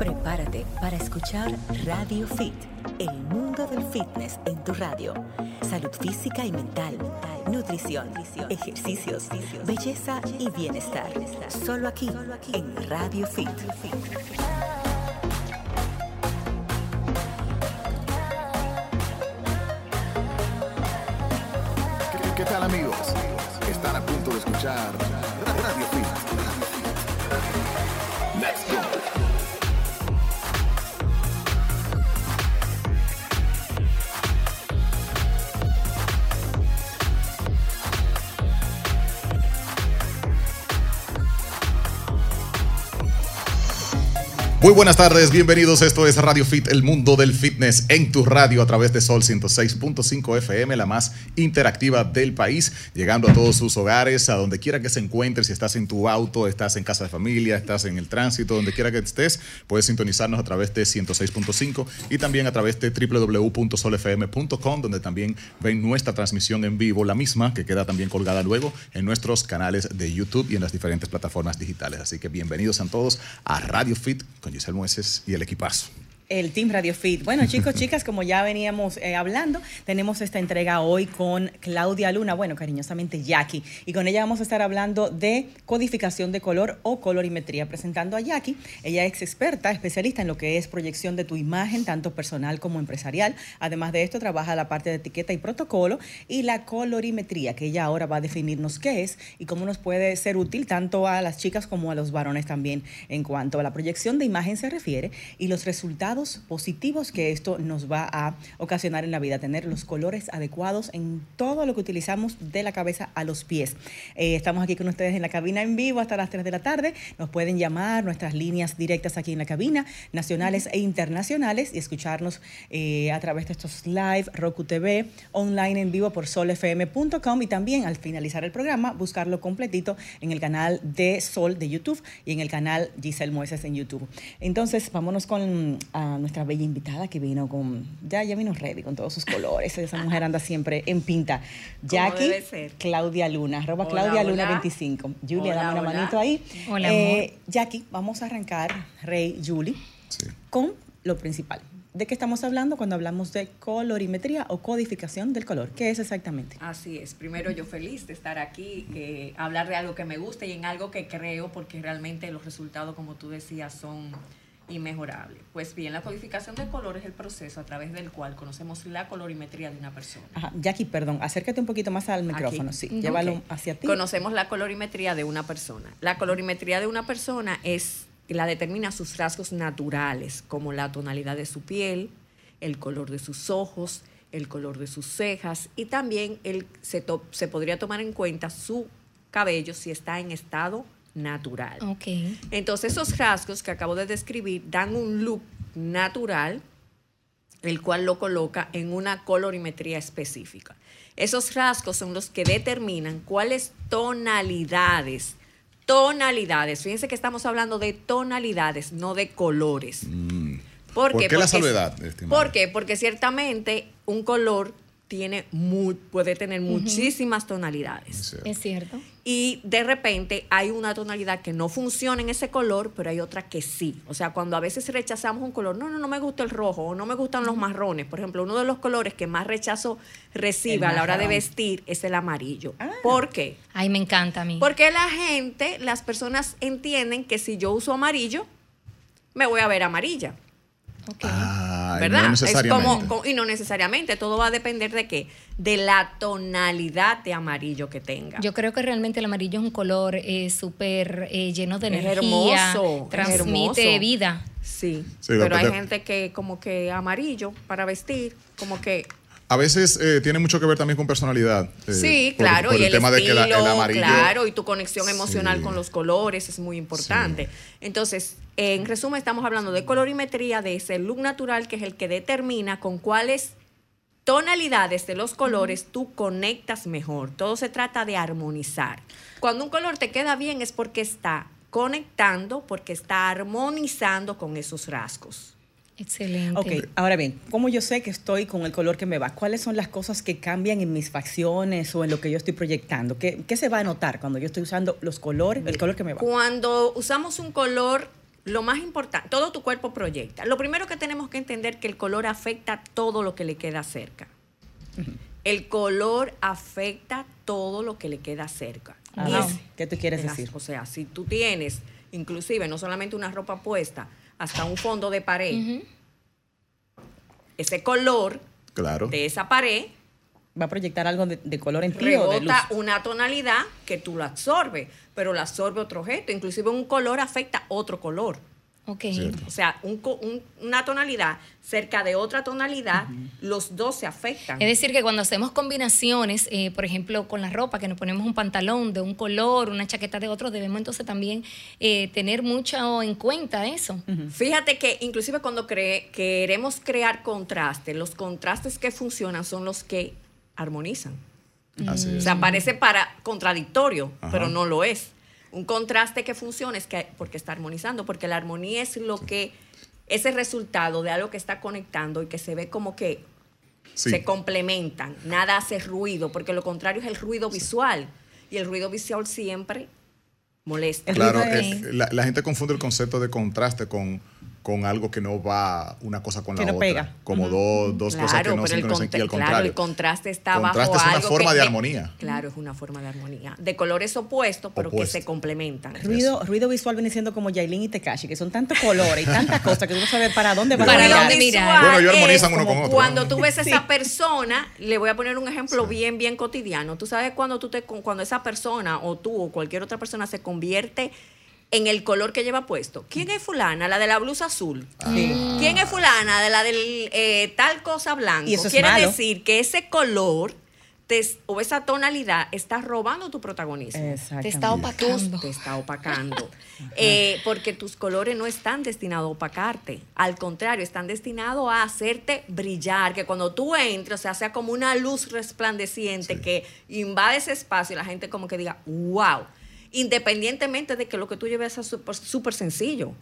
Prepárate para escuchar Radio Fit, el mundo del fitness en tu radio. Salud física y mental, nutrición, ejercicios, belleza y bienestar. Solo aquí, en Radio Fit. ¿Qué, tal amigos? Están a punto de escuchar Muy buenas tardes, bienvenidos. Esto es Radio Fit, el mundo del fitness en tu radio a través de Sol 106.5 FM, la más interactiva del país, llegando a todos sus hogares, a donde quiera que se encuentre, si estás en tu auto, estás en casa de familia, estás en el tránsito, donde quiera que estés, puedes sintonizarnos a través de 106.5 y también a través de www.solfm.com, donde también ven nuestra transmisión en vivo, la misma, que queda también colgada luego en nuestros canales de YouTube y en las diferentes plataformas digitales. Así que bienvenidos a todos a Radio Fit con Giselle Mueces y el equipazo. El Team Radio Fit. Bueno, chicos, chicas, como ya veníamos eh, hablando, tenemos esta entrega hoy con Claudia Luna, bueno, cariñosamente Jackie, y con ella vamos a estar hablando de codificación de color o colorimetría. Presentando a Jackie, ella es experta, especialista en lo que es proyección de tu imagen, tanto personal como empresarial. Además de esto, trabaja la parte de etiqueta y protocolo y la colorimetría, que ella ahora va a definirnos qué es y cómo nos puede ser útil tanto a las chicas como a los varones también en cuanto a la proyección de imagen se refiere y los resultados positivos que esto nos va a ocasionar en la vida, tener los colores adecuados en todo lo que utilizamos de la cabeza a los pies. Eh, estamos aquí con ustedes en la cabina en vivo hasta las 3 de la tarde. Nos pueden llamar nuestras líneas directas aquí en la cabina, nacionales e internacionales, y escucharnos eh, a través de estos live, Roku TV, online en vivo por solfm.com y también al finalizar el programa buscarlo completito en el canal de Sol de YouTube y en el canal Giselle Mueces en YouTube. Entonces, vámonos con a nuestra bella invitada que vino con, ya, ya vino ready con todos sus colores. Esa mujer anda siempre en pinta. Jackie debe ser. Claudia Luna, arroba Hola, Claudia Luna hola. 25. Julia, Hola, dame una hola. manito ahí. Hola, Eh, Jackie, vamos a arrancar, Rey, Julie, Sí. con lo principal. ¿De qué estamos hablando cuando hablamos de colorimetría o codificación del color? ¿Qué es exactamente? Así es. Primero yo feliz de estar aquí, eh, hablar de algo que me gusta y en algo que creo, porque realmente los resultados, como tú decías, son inmejorables. Pues bien, la codificación de color es el proceso a través del cual conocemos la colorimetría de una persona. Ajá, Jackie, perdón, acércate un poquito más al micrófono, sí, Ujú. llévalo hacia ti. Conocemos la colorimetría de una persona. La colorimetría de una persona es la determina sus rasgos naturales, como la tonalidad de su piel, el color de sus ojos, el color de sus cejas y también el, se, to- se podría tomar en cuenta su cabello si está en estado natural. Ok. Entonces esos rasgos que acabo de describir dan un look natural, el cual lo coloca en una colorimetría específica. Esos rasgos son los que determinan cuáles tonalidades, tonalidades, fíjense que estamos hablando de tonalidades, no de colores. ¿Por, ¿Por qué? qué la Porque- salvedad, estimada? ¿Por qué? Porque ciertamente un color tiene mu- puede tener muchísimas tonalidades. Es cierto. Y de repente hay una tonalidad que no funciona en ese color, pero hay otra que sí. O sea, cuando a veces rechazamos un color, no, no, no me gusta el rojo o no me gustan los marrones. Por ejemplo, uno de los colores que más rechazo recibe El a la hora de vestir es el amarillo. Ah. ¿Por qué? Ay, me encanta a mí. Porque la gente, las personas entienden que si yo uso amarillo, me voy a ver amarilla. Ok. Ay, ¿verdad? no es como, co- y no necesariamente, todo va a depender de qué, de la tonalidad de amarillo que tenga. Yo creo que realmente el amarillo es un color eh, súper eh, lleno de Es energía. hermoso, es transmite hermoso. vida. Sí, Sí, pero hay gente que como que amarillo para vestir, como que A veces eh, tiene mucho que ver también con personalidad. eh, sí, claro, por y el, tema de que la- el amarillo. claro, y tu conexión emocional Sí. con los colores es muy importante. Entonces, en resumen, estamos hablando de colorimetría, de ese look natural que es el que determina con cuáles tonalidades de los colores tú conectas mejor. Todo se trata de armonizar. Cuando un color te queda bien es porque está conectando, porque está armonizando con esos rasgos. Excelente. Ok, ahora bien, ¿cómo yo sé que estoy con el color que me va? ¿Cuáles son las cosas que cambian en mis facciones o en lo que yo estoy proyectando? ¿Qué, qué se va a notar cuando yo estoy usando los colores, el color que me va? Cuando usamos un color lo más importante, todo tu cuerpo proyecta. Lo primero que tenemos que entender que el color afecta todo lo que le queda cerca. El color afecta todo lo que le queda cerca. Es- ¿Qué tú quieres decir? O sea, si tú tienes, inclusive, no solamente una ropa puesta, hasta un fondo de pared, ese color Claro. de esa pared Va a proyectar algo de, de color en ti o de luz. rebota una tonalidad que tú la absorbes, pero la absorbe otro objeto. Inclusive un color afecta otro color. Ok. Cierto. O sea, un co- un- una tonalidad cerca de otra tonalidad, los dos se afectan. Es decir, que cuando hacemos combinaciones, eh, por ejemplo, con la ropa, que nos ponemos un pantalón de un color, una chaqueta de otro, debemos entonces también eh, tener mucho en cuenta eso. Fíjate que inclusive cuando cre- queremos crear contraste, los contrastes que funcionan son los que armonizan. Así O es. sea, parece para contradictorio, Ajá. pero no lo es. Un contraste que funciona es que porque está armonizando, porque la armonía es lo que es el resultado de algo que está conectando y que se ve como que Sí. se complementan, nada hace ruido, porque lo contrario es el ruido visual y el ruido visual siempre molesta. El Claro, ruido eh, la, la gente confunde el concepto de contraste con, con algo que no va una cosa con Que la no otra. pega. Como dos, dos cosas que Claro, no sincronizan y al claro, contrario. el contraste está Contraste bajo es una algo forma que- de armonía. Claro, es una forma de armonía. De colores opuestos, pero Opuesto. que se complementan. Ruido, ruido visual viene siendo como Yailin y Tekashi, que son tantos colores y tantas cosas que tú no sabes para dónde van Para a dónde mirar. mirar. Bueno, ellos armonizan uno con otro, Cuando tú ves a esa persona, le voy a poner un ejemplo bien, bien cotidiano. Tú sabes cuando tú te, cuando esa persona o tú o cualquier otra persona se convierte en el color que lleva puesto. ¿Quién es fulana? La de la blusa azul. Sí. ¿Quién es fulana? De la del eh, tal cosa blanco. Y eso es Quiere malo. decir que ese color te- o esa tonalidad está robando tu protagonismo. Te está opacando. Te está opacando. Eh, porque tus colores no están destinados a opacarte. Al contrario, están destinados a hacerte brillar. Que cuando tú entres, o sea, sea como una luz resplandeciente que invade ese espacio y la gente como que diga, wow. Independientemente de que lo que tú lleves sea súper súper sencillo.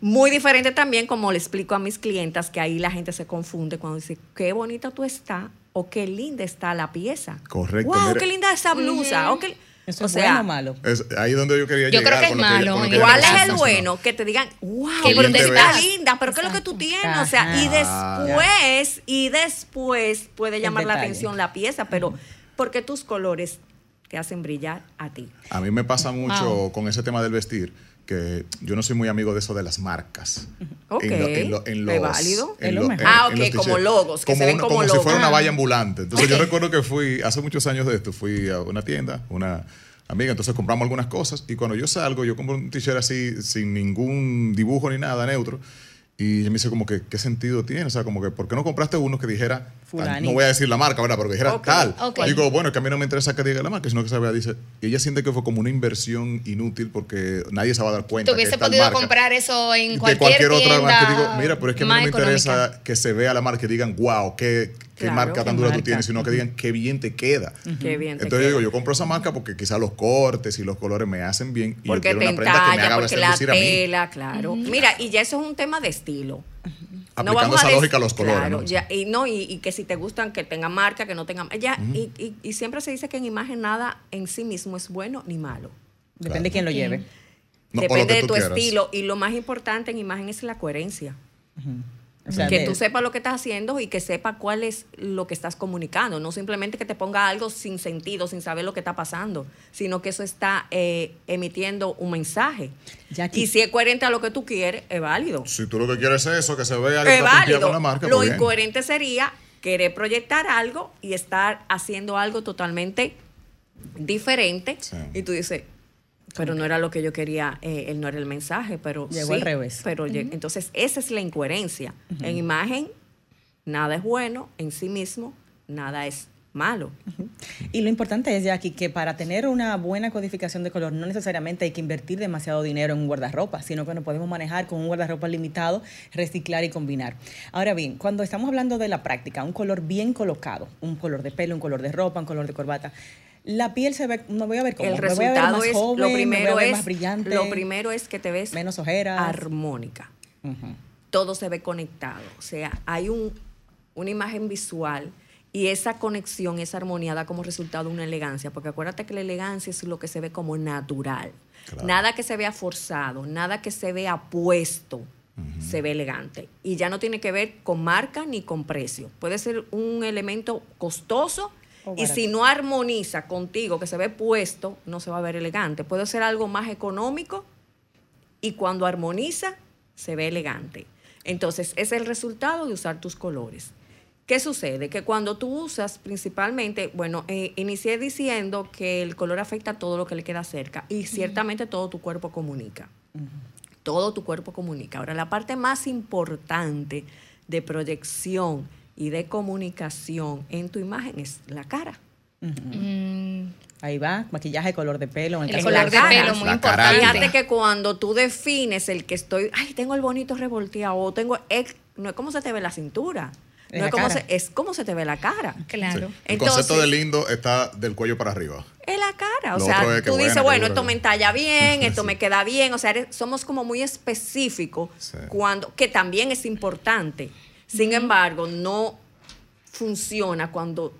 Muy diferente también, como le explico a mis clientas, que ahí la gente se confunde cuando dice, qué bonita tú estás o qué linda está la pieza. Correcto, Wow, qué linda esa blusa. o qué- ¿Eso o es sea, bueno o malo? Es ahí donde yo quería Yo llegar. creo que es lo malo que ¿Cuál es el bueno? Que te digan, wow, Qué pero te está ves. linda, pero ¿qué es lo que tú tienes? O sea, y después, y después puede llamar la atención la pieza, pero porque tus colores te hacen brillar a ti. A mí me pasa mucho Wow. con ese tema del vestir que yo no soy muy amigo de eso de las marcas. Ok. En, lo- en lo- en ¿Es los, válido? en lo mejor. Ah, en ok, los como logos, que se ven un- como si logos. fuera una valla ambulante. Entonces yo recuerdo que fui, hace muchos años de esto, fui a una tienda, una amiga, entonces compramos algunas cosas y cuando yo salgo, yo compro un t-shirt así, sin ningún dibujo ni nada, neutro. Y ella me dice como que, ¿qué sentido tiene? O sea, como que, ¿por qué no compraste uno que dijera, no voy a decir la marca, ¿verdad? Pero que dijera Ok, tal. ok. Y digo, bueno, es que a mí no me interesa que diga la marca, sino que se vea, dice, y ella siente que fue como una inversión inútil porque nadie se va a dar cuenta Tú hubiese podido marca. comprar eso en de cualquier, cualquier otra marca. Digo, mira, pero es que a mí no me interesa que se vea la marca y digan, wow, qué, qué Claro, marca qué tan dura tú tienes, sino que digan, qué bien te queda. Qué bien te Entonces yo queda. digo, yo compro esa marca porque quizás los cortes y los colores me hacen bien y Porque yo quiero te una prenda que me entalla, haga porque la lucir a mí. tela, claro. Mira, y ya eso es un tema de estilo. Aplicando esa lógica a los colores, Claro, ¿no? ya, y no, y, y que si te gustan, que tengan marca, que no tengan. Ya, y, y- y siempre se dice que en imagen nada en sí mismo es bueno ni malo. Depende de quién lo lleve. No, por lo Depende de tu quieras. estilo. Y lo más importante en imagen es la coherencia. O sea, que de- tú sepas lo que estás haciendo y que sepas cuál es lo que estás comunicando. No simplemente que te ponga algo sin sentido, sin saber lo que está pasando, sino que eso está eh, emitiendo un mensaje. Jackie. Y si es coherente a lo que tú quieres, es válido. Si tú lo que quieres es eso, que se vea Es que válido. con la marca, lo pues incoherente sería querer proyectar algo y estar haciendo algo totalmente diferente. Sí. Y tú dices, pero no era lo que yo quería, eh, él no era el mensaje, pero Llegó sí, al revés. Pero entonces esa es la incoherencia. En imagen nada es bueno, en sí mismo nada es malo. Y lo importante es, Jackie, que para tener una buena codificación de color no necesariamente hay que invertir demasiado dinero en un guardarropa, sino que nos podemos manejar con un guardarropa limitado, reciclar y combinar. Ahora bien, cuando estamos hablando de la práctica, un color bien colocado, un color de pelo, un color de ropa, un color de corbata, la piel se ve, me voy a ver como, el me voy a ver resultado más es joven, lo me primero voy a ver es más brillante, lo primero es que te ves menos ojeras. armónica. todo se ve conectado. O sea, hay un, una imagen visual Y esa conexión, esa armonía da como resultado una elegancia, porque acuérdate que la elegancia es lo que se ve como natural. Claro. Nada que se vea forzado, nada que se vea puesto, se ve elegante. Y ya no tiene que ver con marca ni con precio. Puede ser un elemento costoso y si no armoniza contigo, que se ve puesto, no se va a ver elegante. Puede ser algo más económico y cuando armoniza, se ve elegante. Entonces, es el resultado de usar tus colores. ¿Qué sucede? Que cuando tú usas principalmente, bueno, eh, inicié diciendo que el color afecta todo lo que le queda cerca y ciertamente todo tu cuerpo comunica. Todo tu cuerpo comunica. Ahora, la parte más importante de proyección y de comunicación en tu imagen es la cara. Mm, Ahí va, maquillaje, color de pelo. En el el color de de cara. pelo muy La cara. importante. Fíjate que cuando tú defines el que estoy, ay, tengo el bonito revolteado, o tengo, es- no es como se te ve la cintura, Es no es como cara. se, es como se te ve la cara. Claro. Sí. El Entonces- concepto de lindo está del cuello para arriba. Es la cara, o Lo sea, otro es que tú buena, dices, bueno, esto me entalla bien, esto Sí. me queda bien, o sea, eres- somos como muy específicos Sí. cuando, que también es importante. Sin embargo, no funciona cuando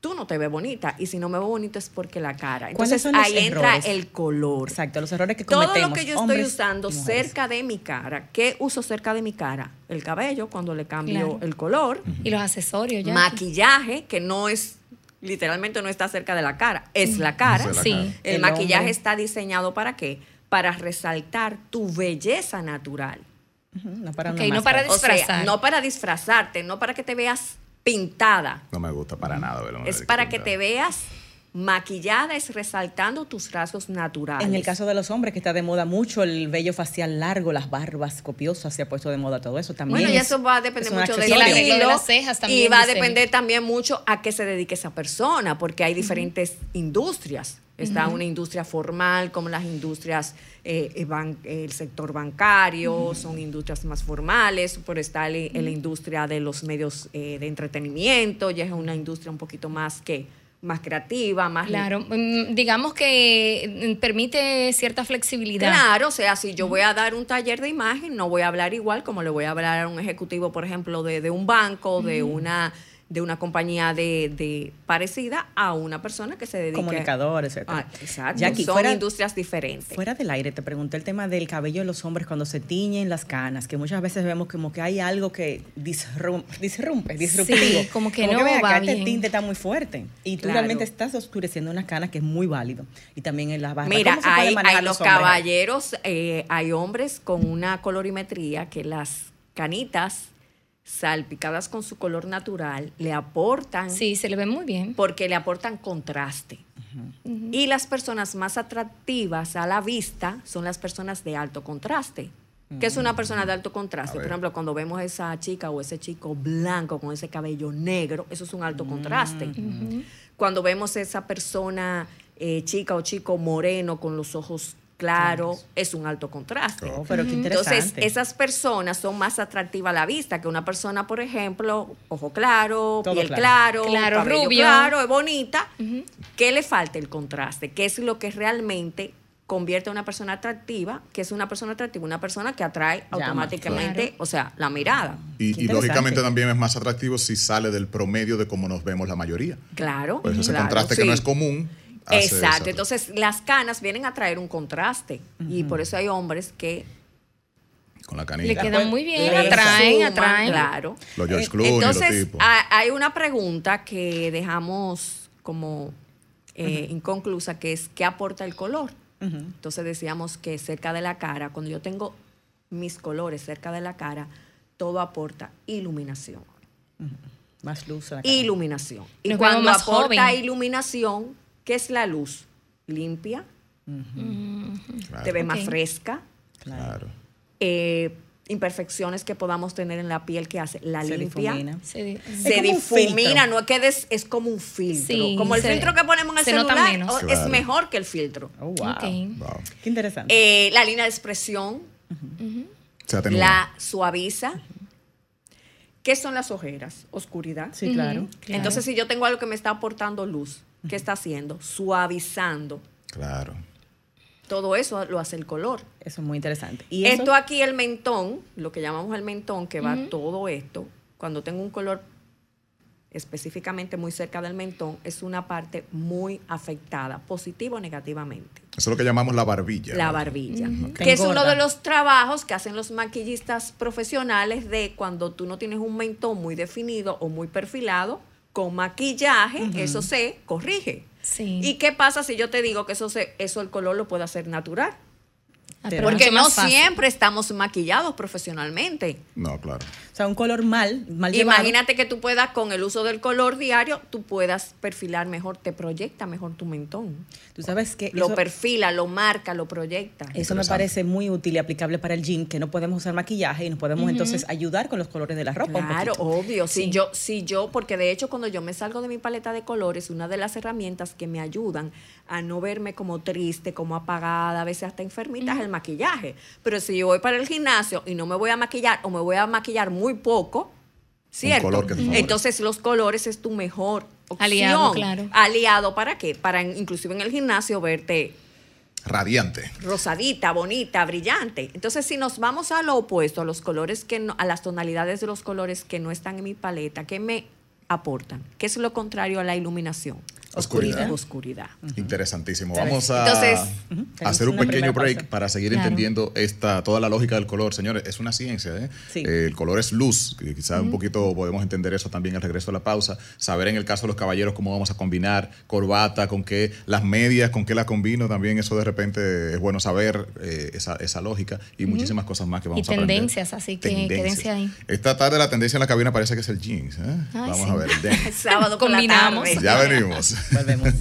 tú no te ves bonita y si no me veo bonita es porque la cara. ¿Cuáles Entonces son los ahí entra errores? el color. Exacto, los errores que Todo cometemos. lo que yo estoy usando cerca de mi cara, ¿qué uso cerca de mi cara? El cabello, cuando le cambio Claro. el color, Y los accesorios ya. maquillaje, que no es, literalmente no está cerca de la cara, es la cara. La Sí. cara. El, El maquillaje hombre. está diseñado para qué? Para resaltar tu belleza natural. No para Ok, una no para máscara. O sea, Disfrazar. no para disfrazarte, no para que te veas pintada. No me gusta para nada verlo. Es para que te veas maquillada, es resaltando tus rasgos naturales. En el caso de los hombres, que está de moda mucho el vello facial largo, las barbas copiosas, se ha puesto de moda todo eso también. Bueno, y es- eso va a depender es mucho del Y de las cejas y también, va a depender también mucho a qué se dedique esa persona, porque hay diferentes industrias. Está una industria formal, como las industrias, eh, eh, ban- el sector bancario, son industrias más formales, por está el- la industria de los medios eh, de entretenimiento, ya es una industria un poquito más que más creativa, más Claro, mm, digamos que mm, permite cierta flexibilidad. Claro, o sea, si yo voy a dar un taller de imagen, no voy a hablar igual como le voy a hablar a un ejecutivo, por ejemplo, de, de un banco, de una de una compañía de, de parecida a una persona que se dedica Comunicador, etcétera. Ah, exacto. Jackie, Son fuera- industrias diferentes. Fuera del aire, te pregunté el tema del cabello de los hombres cuando se tiñen las canas, que muchas veces vemos como que hay algo que disrum- disrumpe, disruptivo. como que no acá, va este bien. tinte está muy fuerte. Y tú Claro. realmente estás oscureciendo unas canas que es muy válido. Y también en las barba. Mira, ¿Cómo se puede hay, hay los hombres? caballeros, eh, hay hombres con una colorimetría que las canitas salpicadas con su color natural le aportan Sí, se le ve muy bien. porque le aportan contraste. Y las personas más atractivas a la vista son las personas de alto contraste. ¿Qué es una persona de alto contraste? Por ejemplo, cuando vemos esa chica o ese chico blanco con ese cabello negro, eso es un alto contraste. Cuando vemos esa persona eh, chica o chico moreno con los ojos claros, es un alto contraste. Oh, pero qué interesante. Entonces, esas personas son más atractivas a la vista que una persona, por ejemplo, ojo claro, Todo piel claro. claro, Claro, rubio. claro, es bonita. ¿Qué le falta el contraste? ¿Qué es lo que realmente convierte a una persona atractiva? que es una persona atractiva? Una persona que atrae Llama, automáticamente, claro. o sea, la mirada. Y, lógicamente también es más atractivo si sale del promedio de cómo nos vemos la mayoría. Claro. Pues ese claro, contraste que no es común. Exacto. Entonces, las canas vienen a traer un contraste. Y por eso hay hombres que Con la Le quedan muy bien, le atraen, suman, atraen. Claro. Los George Eh, los Entonces, tipos. ha- hay una pregunta que dejamos como eh, inconclusa, que es ¿qué aporta el color? Entonces decíamos que cerca de la cara, cuando yo tengo mis colores cerca de la cara, todo aporta iluminación. Más luz. en la cara. Iluminación. Y Nos cuando más aporta joven. iluminación, ¿qué es la luz? Limpia, Claro, te ves más fresca. claro. eh, imperfecciones que podamos tener en la piel que hace la Se limpia. difumina. Se Se difumina, no es que des- es como un filtro. Sí, como el se- filtro que ponemos en el celular, menos. o- Claro. es mejor que el filtro. Oh, wow. Qué interesante. Eh, la línea de expresión la suaviza. ¿Qué son las ojeras? Oscuridad. sí. Claro. Entonces, si yo tengo algo que me está aportando luz, ¿qué está haciendo? Suavizando. Claro. Todo eso lo hace el color. Eso es muy interesante. Y eso, Esto aquí, el mentón, lo que llamamos el mentón, que va todo esto, cuando tengo un color específicamente muy cerca del mentón, es una parte muy afectada, positivo o negativamente. Eso es lo que llamamos la barbilla. La ¿no? barbilla, que es uno de los trabajos que hacen los maquillistas profesionales de cuando tú no tienes un mentón muy definido o muy perfilado, con maquillaje, eso se corrige. Sí. ¿Y qué pasa si yo te digo que eso, se, eso el color lo puede hacer natural? Ah, Porque no fácil. siempre estamos maquillados profesionalmente. No, claro. O sea, un color mal, mal llevado. Imagínate que tú puedas, con el uso del color diario, tú puedas perfilar mejor, te proyecta mejor tu mentón. Tú sabes que Lo eso- perfila, lo marca, lo proyecta. Eso me parece muy útil y aplicable para el jean, que no podemos usar maquillaje y nos podemos entonces ayudar con los colores de la ropa. Claro, obvio. Si Sí. yo, si yo, porque de hecho cuando yo me salgo de mi paleta de colores, una de las herramientas que me ayudan a no verme como triste, como apagada, a veces hasta enfermita, es el maquillaje. Pero si yo voy para el gimnasio y no me voy a maquillar o me voy a maquillar muy poco, ¿cierto? color que. Entonces los colores es tu mejor opción. Aliado, claro. Aliado para qué? Para inclusive en el gimnasio verte Radiante. rosadita, bonita, brillante. Entonces, si nos vamos a lo opuesto, a los colores que no- a las tonalidades de los colores que no están en mi paleta, ¿qué me aportan? ¿Qué es lo contrario a la iluminación? Oscuridad. Oscuridad. Interesantísimo. Vamos a, Entonces, a hacer un pequeño break pausa. para seguir Claro. entendiendo esta, toda la lógica del color. Señores, es una ciencia. ¿eh? Sí. El color es luz. Quizás un poquito podemos entender eso también al regreso de la pausa. Saber en el caso de los caballeros cómo vamos a combinar corbata, con qué, las medias, con qué la combino. También eso de repente es bueno saber eh, esa, esa lógica y muchísimas cosas más que vamos Y a aprender. tendencias, así que quédense ahí. Esta tarde la tendencia en la cabina parece que es el jeans. ¿eh? Ay, vamos sí. a ver el. Sábado Combinamos. Ya venimos. Volvemos.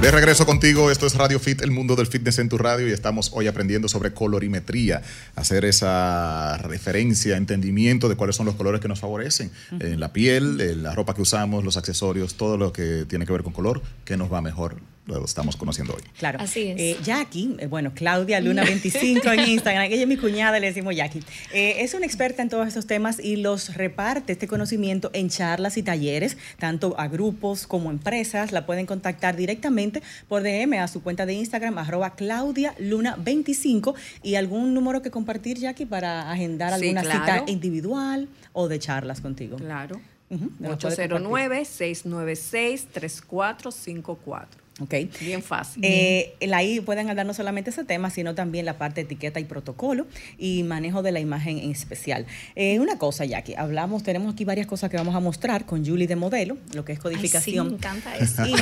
De regreso contigo, esto es Radio Fit, el mundo del fitness en tu radio y estamos hoy aprendiendo sobre colorimetría, hacer esa referencia, entendimiento de cuáles son los colores que nos favorecen en la piel, en la ropa que usamos, los accesorios, todo lo que tiene que ver con color, que nos va mejor, lo estamos conociendo hoy. Claro. Así es. Eh, Jackie, eh, bueno, Claudia Luna 25 en Instagram, ella es mi cuñada, le decimos Jackie. Eh, es una experta en todos estos temas y los reparte este conocimiento en charlas y talleres, tanto a grupos como empresas. La pueden contactar directamente por DM a su cuenta de Instagram, arroba Claudia Luna 25 y algún número que compartir, Jackie, para agendar Sí, alguna claro. cita individual o de charlas contigo. Claro. Puede compartir. 809-696-3454. Ok. Bien fácil. Eh, el ahí pueden hablar no solamente ese tema, sino también la parte de etiqueta y protocolo y manejo de la imagen en especial. Eh, una cosa, Jackie, hablamos, tenemos aquí varias cosas que vamos a mostrar con Julie de modelo, lo que es Ay, sí, codificación. me encanta eso. Y,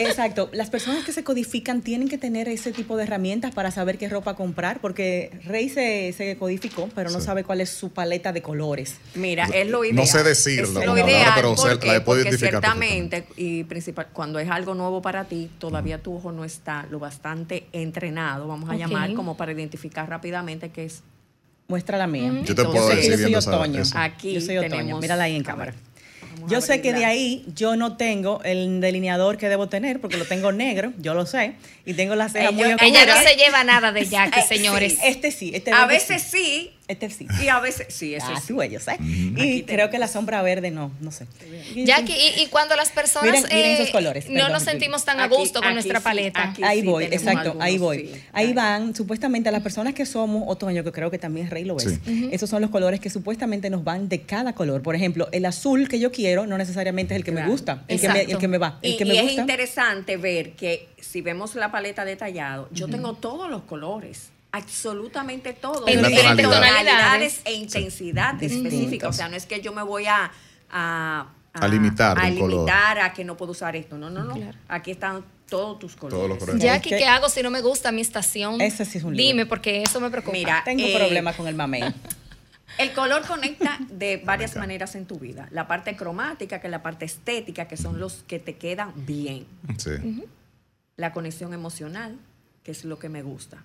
exacto, las personas que se codifican tienen que tener ese tipo de herramientas para saber qué ropa comprar, porque Rey se, se codificó, pero no Sí. sabe cuál es su paleta de colores. Mira, es lo No ideal. sé decirlo, Es la lo ideal pero se- porque, la he podido porque identificar ciertamente, y principal, cuando es algo nuevo para ti, todavía tu ojo no está lo bastante entrenado, vamos a llamar, como para identificar rápidamente qué es. Muestra la mía. Yo te Entonces, puedo Yo decir soy otoño. eso. Aquí yo soy otoño. tenemos- Mírala ahí en cámara. vamos Yo sé que de ahí yo no tengo el delineador que debo tener porque lo tengo negro, yo lo sé, y tengo las cejas Ella- muy ella oscuras. Ella no se lleva nada de Jackie, señores. sí. Este sí, este A veces sí. sí, Este sí. y a veces sí, eso Ah, sí. yo sé. Y creo que la sombra verde no, no sé. Jackie, y, y cuando las personas Miren- miren eh, esos colores, no perdón, nos sentimos tan a gusto con nuestra sí, paleta. Ahí sí voy, exacto, ahí voy. sí. Ahí van, supuestamente, a las personas que somos otoño, que creo que también Rey lo es. Sí. Esos son los colores que supuestamente nos van de cada color. Por ejemplo, el azul que yo quiero no necesariamente es el que me gusta, el que me, el que me va. El Y, que y me es gusta. interesante ver que si vemos la paleta detallado, yo tengo todos los colores. Absolutamente todos. En diferentes tonalidad. tonalidades e intensidad específica. O sea, no es que yo me voy a, a, A limitar a un color. limitar a que no puedo usar esto. No, no, no. Aquí están todos tus colores. Todos los colores. Jackie, ¿qué hago si no me gusta mi estación? Ese sí es un lío. Dime, porque eso me preocupa. Mira, Tengo eh, problemas con el mamey. El color conecta de varias maneras en tu vida. La parte cromática, que es la parte estética, que son los que te quedan bien. Sí. La conexión emocional, que es lo que me gusta.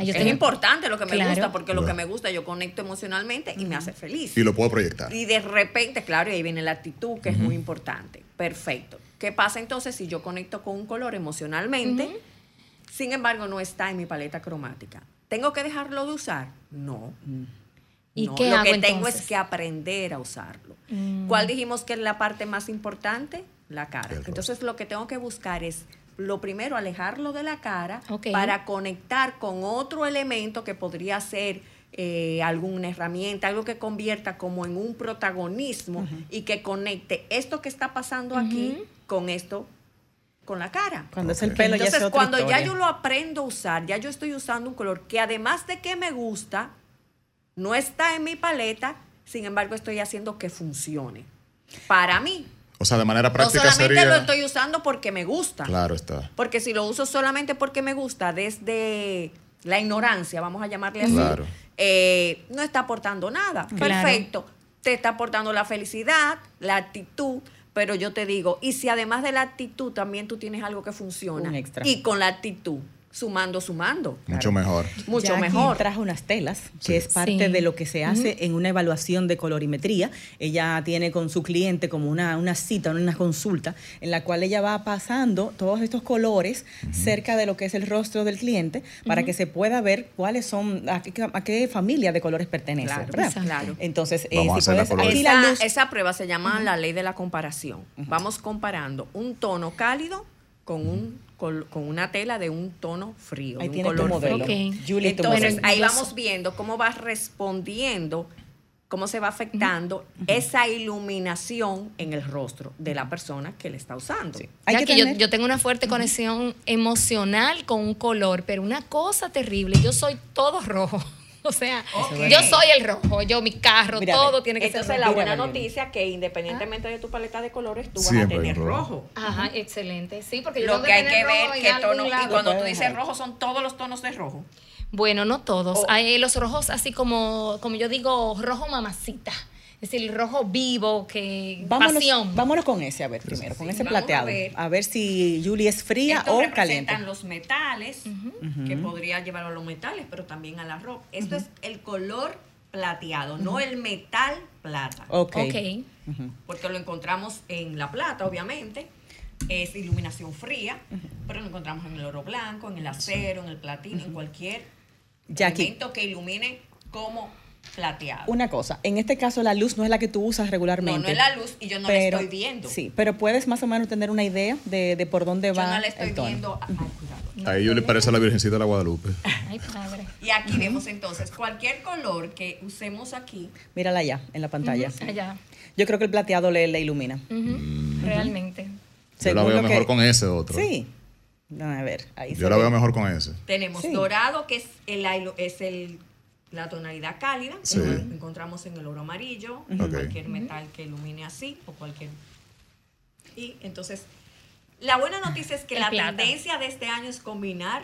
Ay, es tengo- importante lo que me Claro. gusta, porque lo que me gusta yo conecto emocionalmente y me hace feliz. Y lo puedo proyectar. Y de repente, claro, y ahí viene la actitud, que es muy importante. Perfecto. ¿Qué pasa entonces si yo conecto con un color emocionalmente? Sin embargo, no está en mi paleta cromática. ¿Tengo que dejarlo de usar? No. ¿Y No, qué Lo hago que tengo entonces? es que aprender a usarlo. Mm. ¿Cuál dijimos que es la parte más importante? La cara. Entonces, lo que tengo que buscar es lo primero, alejarlo de la cara para conectar con otro elemento que podría ser eh, alguna herramienta, algo que convierta como en un protagonismo y que conecte esto que está pasando aquí con esto, con la cara. Cuando es el pelo ya es Entonces, otra cuando ya yo lo aprendo a usar, ya yo estoy usando un color que además de que me gusta, no está en mi paleta, sin embargo estoy haciendo que funcione. Para mí. O sea, de manera No práctica solamente sería. lo estoy usando porque me gusta. Claro está. Porque si lo uso solamente porque me gusta, desde la ignorancia, vamos a llamarle así, Claro. eh, no está aportando nada. Claro. Perfecto. Te está aportando la felicidad, la actitud, pero yo te digo, y si además de la actitud también tú tienes algo que funciona, Un extra. y con la actitud, sumando, sumando, Mucho mejor. mucho Jackie mejor. trajo unas telas, Sí. que es parte Sí. de lo que se hace en una evaluación de colorimetría. Ella tiene con su cliente como una, una cita, una consulta, en la cual ella va pasando todos estos colores cerca de lo que es el rostro del cliente para que se pueda ver cuáles son, a qué, a qué familia de colores pertenece. Claro, ¿verdad? exacto. claro. Entonces, eh, Vamos a si hacer la puedes, esa prueba se llama la ley de la comparación. Vamos comparando un tono cálido con un con una tela de un tono frío, ahí de un tiene tu color modelo. frío. Ok. Julie, tu Entonces, modelo. ahí vamos viendo cómo va respondiendo, cómo se va afectando esa iluminación en el rostro de la persona que le está usando. Sí. Hay Ya que que yo, tener- yo tengo una fuerte conexión emocional con un color, pero una cosa terrible, yo soy todo rojo. O sea, yo soy el rojo, yo mi carro, todo tiene que Entonces, ser la rojo. buena Mira, Valeria. noticia que independientemente de tu paleta de colores, tú vas a tener rojo. rojo. Ajá, excelente. Sí, porque yo Lo tengo que hay que ver qué tono, y cuando tú dices dejar. rojo, son todos los tonos de rojo. Bueno, no todos. O- Hay los rojos así como, como yo digo, rojo mamacita. Es decir, el rojo vivo, que Vámonos, pasión. vámonos con ese, a ver, primero, con Sí, ese a plateado. ver. A ver si Julie es fría Estos o representan caliente. los metales, que podría llevar a los metales, pero también a la ropa. Esto es el color plateado, no el metal plata. Ok. ok. Porque lo encontramos en la plata, obviamente. Es iluminación fría, pero lo encontramos en el oro blanco, en el acero, en el platino, en cualquier Jackie. elemento que ilumine como plateado. Una cosa, en este caso la luz no es la que tú usas regularmente. no, no es la luz y yo no pero- la estoy viendo. Sí, pero puedes más o menos tener una idea de, de por dónde yo va no la estoy el tono. viendo. Ay, cuidado. Ahí yo le parece a la Virgencita de la Guadalupe. Ay, padre. Y aquí vemos entonces cualquier color que usemos aquí. Mírala ya en la pantalla. Allá. Yo creo que el plateado le, le ilumina. Realmente. Yo la veo mejor que- con ese otro. Sí. A ver, ahí se Yo la ve. veo mejor con ese. Tenemos Sí. dorado, que es el es el la tonalidad cálida, Sí. que lo encontramos en el oro amarillo, en cualquier metal que ilumine así o cualquier. Y entonces, la buena noticia es que El la plata. tendencia de este año es combinar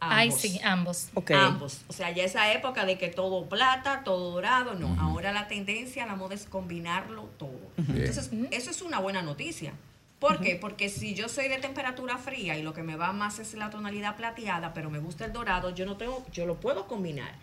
Ay, ambos. sí, ambos. Ok. Ambos. O sea, ya esa época de que todo plata, todo dorado, no. Ahora la tendencia, la moda es combinarlo todo. Entonces, eso es una buena noticia. ¿Por qué? Porque si yo soy de temperatura fría y lo que me va más es la tonalidad plateada, pero me gusta el dorado, yo no tengo, yo lo puedo combinar.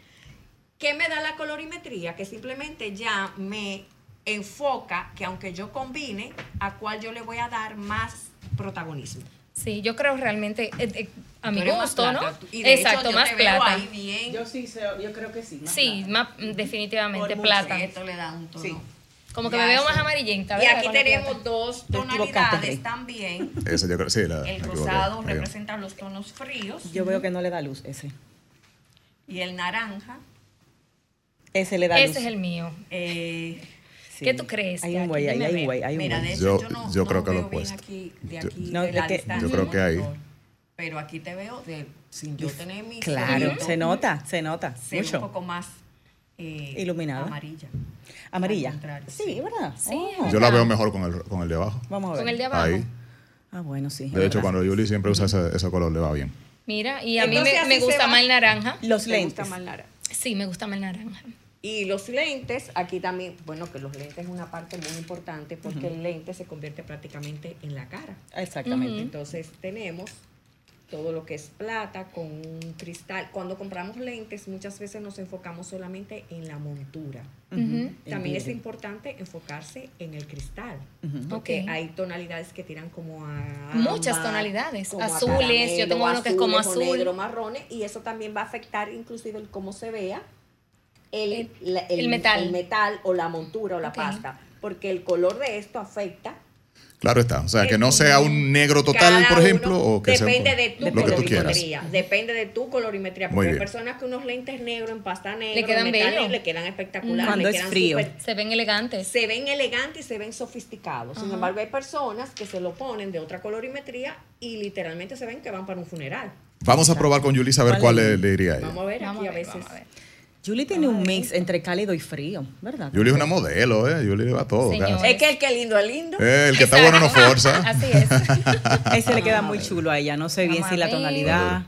¿Qué me da la colorimetría? Que simplemente ya me enfoca que aunque yo combine, a cuál yo le voy a dar más protagonismo. Sí, yo creo realmente, eh, eh, a mi gusto, ¿no? plata. Y de hecho, Exacto, yo más te veo plata. ahí bien. sí, yo creo que sí. Sí, más, mm, definitivamente Por plata. Esto le da un tono. Sí. Como que Ya me veo eso. más amarillenta. Y ¿verdad? aquí Con la tenemos dos tonalidades también. Ese yo creo, sí, la, El rosado representa los tonos fríos Yo veo que no le da luz ese. y el naranja. Ese le da luz. Ese es el mío. eh, Sí. ¿Qué tú crees, Hay un güey, ahí hay un güey, hay un mira, de hecho Yo- yo, no, yo no creo que lo he puesto. aquí, de Yo- aquí, No, de la que- distancia. Yo creo que ahí. Pero aquí te veo de, sin yo tener mi Claro, se nota, se nota. se ve un mucho. poco más eh, Iluminada. amarilla. Amarilla. Sí, ¿verdad? Sí. Oh. Yo la veo mejor con el, con el de abajo. Vamos a ver. Con el de abajo. Ahí. Ah, bueno, sí. De hecho, cuando Julie siempre usa ese, ese color, le va bien. Mira, y a mí me, me gusta más el naranja. Los Me gusta lentes. más naranja. Sí, me gusta más el naranja. Y los lentes, aquí también, bueno, que los lentes es una parte muy importante porque el lente se convierte prácticamente en la cara. Exactamente. Entonces tenemos todo lo que es plata con un cristal. Cuando compramos lentes, muchas veces nos enfocamos solamente en la montura. También es importante enfocarse en el cristal, porque hay tonalidades que tiran como a Muchas ámbar, tonalidades. como a Azules, yo tengo uno que es como azul. negro, marrones, y eso también va a afectar inclusive el cómo se vea el, la- el metal. el metal o la montura o la pasta, porque el color de esto afecta Claro está. O sea, que no sea un negro total, Cada por ejemplo, o que sea un- depende de tu lo que tú quieras. colorimetría. Depende de tu colorimetría. Muy Porque hay personas que unos lentes negros en pasta negra Le quedan bellos. le quedan espectaculares. Cuando le es quedan frío. súper- Se ven elegantes. se ven elegantes y se ven sofisticados. Sin embargo, hay personas que se lo ponen de otra colorimetría y literalmente se ven que van para un funeral. Vamos a probar con Yulisa a ver ¿Cuál cuál es? le, le iría a ella. Vamos a ver aquí a a ver, veces. vamos a ver. Julie tiene un mix entre cálido y frío, ¿verdad? Yuli es una modelo, ¿eh? Yuli le va todo. Es que el que lindo es lindo. Eh, el que está bueno no forza. Así es. Ese le queda muy chulo a ella. No sé bien Vamos si la tonalidad.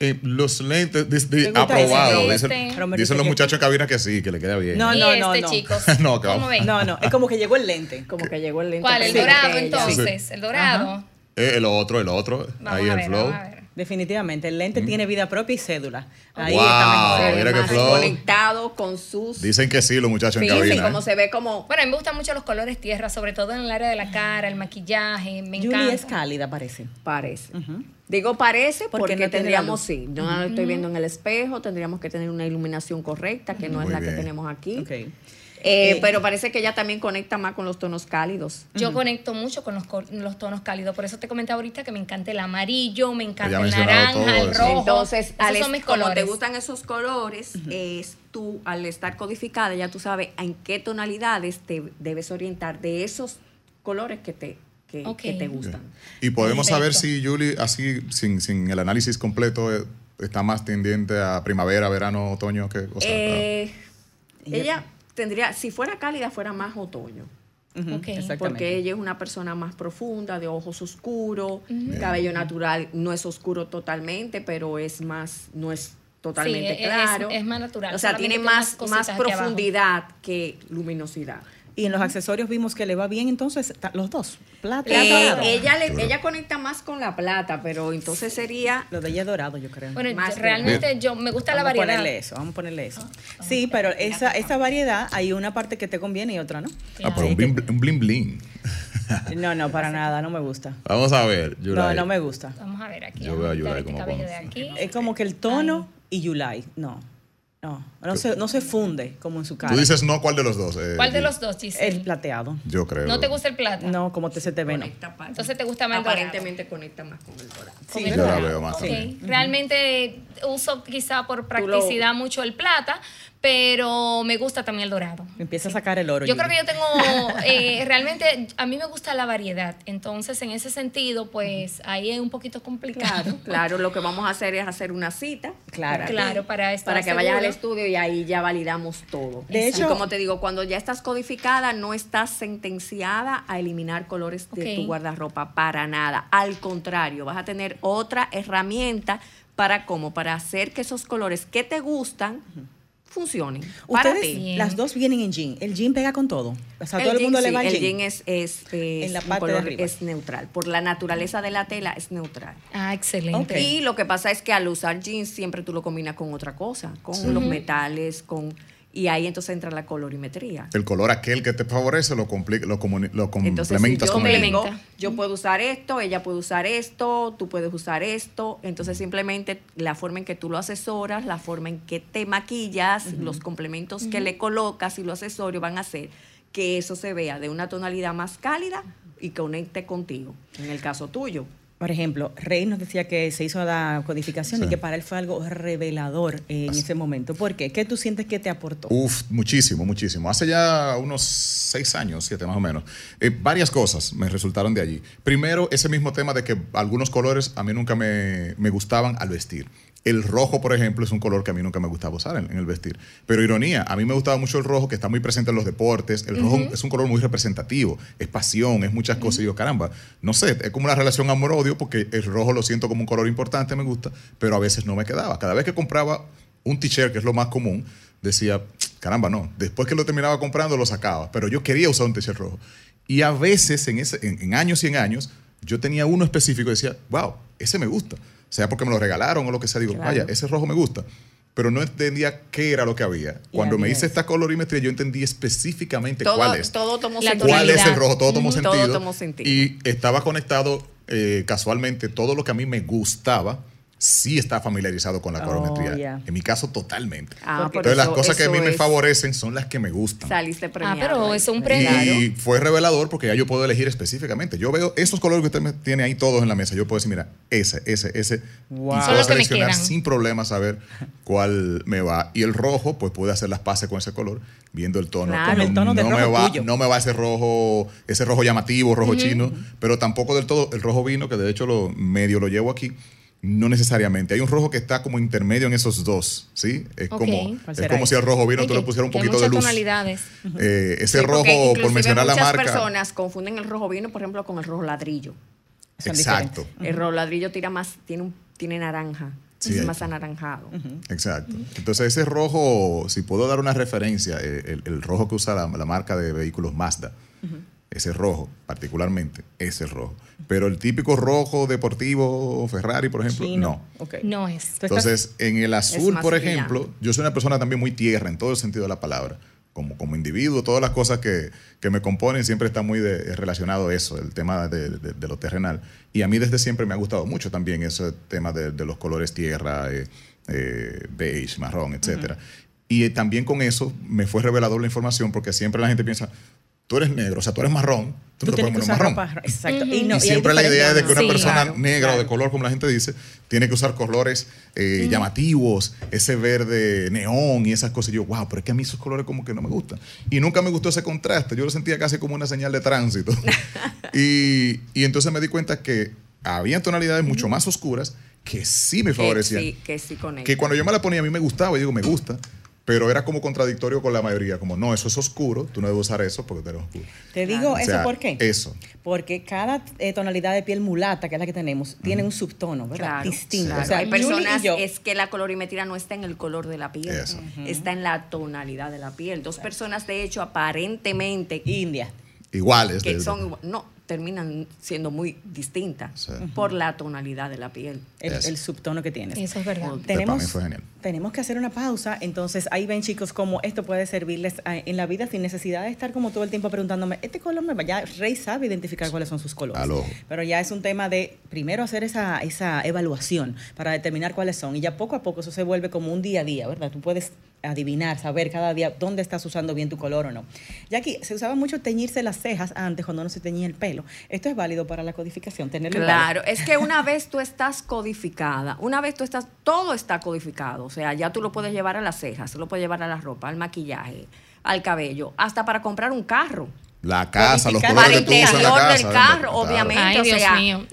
Eh, los lentes, dis- di- ¿Te gusta aprobado. Dicen, Este. Los que- muchachos en cabina que sí, que le queda bien. No, no, este, no, no. chicos. No. No, no, es como que llegó el lente. Como que llegó el lente. ¿Cuál? El dorado, entonces. El dorado. Eh, el otro, el otro. Vamos ahí a el ver, flow. Definitivamente, el lente tiene vida propia y cédula. Ahí Wow, está mejor. Mira conectado con sus. Dicen que sí, los muchachos en Sí, sí, cabina. como ¿eh? se ve como. Bueno, a mí me gustan mucho los colores tierra, sobre todo en el área de la cara, el maquillaje, me encanta. Julie es cálida, parece. Parece. Digo parece Porque porque, no tendríamos, sí, no la estoy viendo en el espejo, tendríamos que tener una iluminación correcta, que no es Muy la bien. que tenemos aquí. Ok. Eh, pero parece que ella también conecta más con los tonos cálidos. Yo conecto mucho con los, los tonos cálidos, por eso te comentaba ahorita que me encanta el amarillo, me encanta el naranja, el rojo. Entonces, Esos al son mis como te gustan esos colores, es tú, al estar codificada, ya tú sabes en qué tonalidades te debes orientar de esos colores que te, que, te gustan. Y podemos Perfecto. saber si Julie, así, sin, sin el análisis completo, eh, está más tendiente a primavera, verano, otoño, que o sea, Eh, ella tendría, si fuera cálida, fuera más otoño. Porque ella es una persona más profunda, de ojos oscuros, cabello natural no es oscuro totalmente, pero es más, no es totalmente Sí, es- claro. es más natural, O sea, tiene más, más profundidad que luminosidad. Y en los accesorios vimos que le va bien entonces los dos. Plata Eh, dorado. ella, le- ella conecta más con la plata, pero entonces sería Lo de ella es dorado, yo creo. Bueno, Más realmente Bien. yo me gusta la vamos a variedad. ponerle eso, vamos a ponerle eso. Sí, pero esa, esa variedad, hay una parte que te conviene y otra no. ah, pero un bling, un bling bling. No, no, para nada, no me gusta. Vamos a ver, No, Yulai. no me gusta. Vamos a ver aquí. Yo veo a Yulai como cabello con- de aquí. Es como que el tono y Yulai, no. No, no se, no se funde como en su cara. Tú dices no, ¿cuál de los dos? eh, ¿Cuál de los dos, Giselle? El plateado. Yo creo. ¿No te gusta el plata? No, como te se te ve, no. conecta pa- Entonces te gusta más el dorado. aparentemente conecta más con el dorado. Con Sí, el yo la dorado. veo más Ok. también. Realmente uso quizá por lo- practicidad mucho el plata, pero me gusta también el dorado. Empieza a sacar el oro. Yo creo que yo tengo, eh, realmente a mí me gusta la variedad, entonces en ese sentido, pues ahí es un poquito complicado. Claro, claro, lo que vamos a hacer es hacer una cita. Claro. para Claro, para estar que vayas al estudio y ahí ya validamos todo. De Y hecho- como te digo, cuando ya estás codificada, no estás sentenciada a eliminar colores de tu guardarropa para nada. Al contrario, vas a tener otra herramienta para cómo, para hacer que esos colores que te gustan funcionen para Ustedes, ti. Las dos vienen en jean. El jean pega con todo. O sea, todo el jean mundo le va al el jean. jean es, es, es En la de color- arriba. es neutral. Por la naturaleza de la tela es neutral. Ah, excelente. Y lo que pasa es que al usar jeans siempre tú lo combinas con otra cosa, con los metales, con y ahí entonces entra la colorimetría. El color aquel que te favorece lo, complica, lo, lo Entonces, si complementas yo con el Complementa. yo puedo usar esto, ella puede usar esto, tú puedes usar esto. Entonces, simplemente la forma en que tú lo asesoras, la forma en que te maquillas, los complementos que le colocas y los accesorios van a hacer que eso se vea de una tonalidad más cálida y conecte contigo, en el caso tuyo. Por ejemplo, Rey nos decía que se hizo la codificación Sí. y que para él fue algo revelador en ese momento. ¿Por qué? ¿Qué tú sientes que te aportó? Uf, muchísimo, muchísimo. Hace ya unos seis años, siete más o menos, eh, varias cosas me resultaron de allí. Primero, ese mismo tema de que algunos colores a mí nunca me, me gustaban al vestir. El rojo, por ejemplo, es un color que a mí nunca me gustaba usar en, en el vestir. Pero ironía, a mí me gustaba mucho el rojo, que está muy presente en los deportes. El rojo es un color muy representativo, es pasión, es muchas cosas. Y yo, caramba, no sé, es como una relación amor-odio, porque el rojo lo siento como un color importante, me gusta, pero a veces no me quedaba. Cada vez que compraba un t-shirt, que es lo más común, decía, caramba, no. Después que lo terminaba comprando, lo sacaba. Pero yo quería usar un t-shirt rojo. Y a veces, en, ese, en, en años y en años, yo tenía uno específico y decía, wow, ese me gusta. Sea porque me lo regalaron o lo que sea, digo, Claro. vaya, ese rojo me gusta. Pero no entendía qué era lo que había. Cuando me hice esta colorimetría, yo entendí específicamente Todo, cuál es. todo tomó sentido. ¿Cuál es el rojo? Todo tomó sentido. Todo tomó sentido. Y estaba conectado eh, casualmente todo lo que a mí me gustaba sí está familiarizado con la Oh, colorimetría. En mi caso, totalmente. Ah, por Entonces, las cosas que a mí me favorecen son las que me gustan. Saliste premiado. pero ahí. eso es un Y premio. fue revelador porque ya yo puedo elegir específicamente. Yo veo esos colores que usted me tiene ahí todos en la mesa. Yo puedo decir, mira, ese, ese, ese. Wow. Y puedo me seleccionar sin problema saber cuál me va. Y el rojo, pues puede hacer las pases con ese color, viendo el tono. Claro. El tono del no me rojo va, tuyo. No me va ese rojo, ese rojo llamativo, rojo chino, pero tampoco del todo el rojo vino, que de hecho lo medio lo llevo aquí. No necesariamente. Hay un rojo que está como intermedio en esos dos, ¿sí? Es como, ¿Cuál es como si al rojo vino tú le pusieras un poquito de muchas luz. tonalidades. Eh, ese Sí, rojo, por mencionar la muchas marca. personas confunden el rojo vino, por ejemplo, con el rojo ladrillo. Son Exacto. diferentes. El rojo ladrillo tira más, tiene, un, tiene naranja. Sí, es más anaranjado. Exacto. Entonces ese rojo, si puedo dar una referencia, eh, el, el rojo que usa la, la marca de vehículos Mazda, ese rojo particularmente, ese rojo. Pero el típico rojo deportivo, Ferrari, por ejemplo, Chino. no. No es. Entonces, en el azul, por brillante. ejemplo, yo soy una persona también muy tierra en todo el sentido de la palabra. Como, como individuo, todas las cosas que, que me componen siempre está muy de- relacionado a eso, el tema de, de- de lo terrenal. Y a mí desde siempre me ha gustado mucho también ese tema de, de los colores tierra, eh, eh, beige, marrón, etcétera. Y eh, también con eso me fue revelador la información porque siempre la gente piensa, tú eres negro, o sea, tú eres marrón, tú, Tú no te puedes que poner marrón. ropa. Exacto. Y, no, y y hay siempre la idea es de que una Sí, persona claro, negra o de claro. color, como la gente dice, tiene que usar colores eh, llamativos, ese verde neón y esas cosas. Y yo, wow, pero es que a mí esos colores como que no me gustan. Y nunca me gustó ese contraste. Yo lo sentía casi como una señal de tránsito. y, y entonces me di cuenta que había tonalidades mucho más oscuras que sí me Que favorecían. sí, que sí. Que cuando yo me la ponía a mí me gustaba, y digo, me gusta. Pero era como contradictorio con la mayoría, como no, eso es oscuro, tú no debes usar eso porque tú eres oscuro. Te digo O eso sea, por qué. Eso. Porque cada eh, tonalidad de piel mulata, que es la que tenemos, tiene un subtono, ¿verdad? Claro, Distinto. claro. O sea, hay personas, y yo, es que la colorimetría no está en el color de la piel, Eso. está en la tonalidad de la piel. Dos personas, de hecho, aparentemente India. Iguales. que son igual- no terminan siendo muy distintas Sí. por la tonalidad de la piel. El, subtono que tienes. Eso es verdad. para Tenemos, mí fue genial. Tenemos que hacer una pausa, entonces ahí ven chicos cómo esto puede servirles a- en la vida sin necesidad de estar como todo el tiempo preguntándome, este color me va, ya Rey sabe identificar cuáles son sus colores. Pero ya es un tema de primero hacer esa, esa evaluación para determinar cuáles son y ya poco a poco eso se vuelve como un día a día, ¿verdad? Tú puedes adivinar, saber cada día dónde estás usando bien tu color o no. Ya aquí se usaba mucho teñirse las cejas antes cuando no se teñía el pelo. Esto es válido para la codificación, tenerlo. Claro, es que una vez tú estás codificada, una vez tú estás, todo está codificado, sea, ya tú lo puedes llevar a las cejas, lo puedes llevar a la ropa, al maquillaje, al cabello, hasta para comprar un carro. La casa, los colores Para el que tú usas en la interior casa. del carro, Claro. obviamente. Ay, o sea, mío.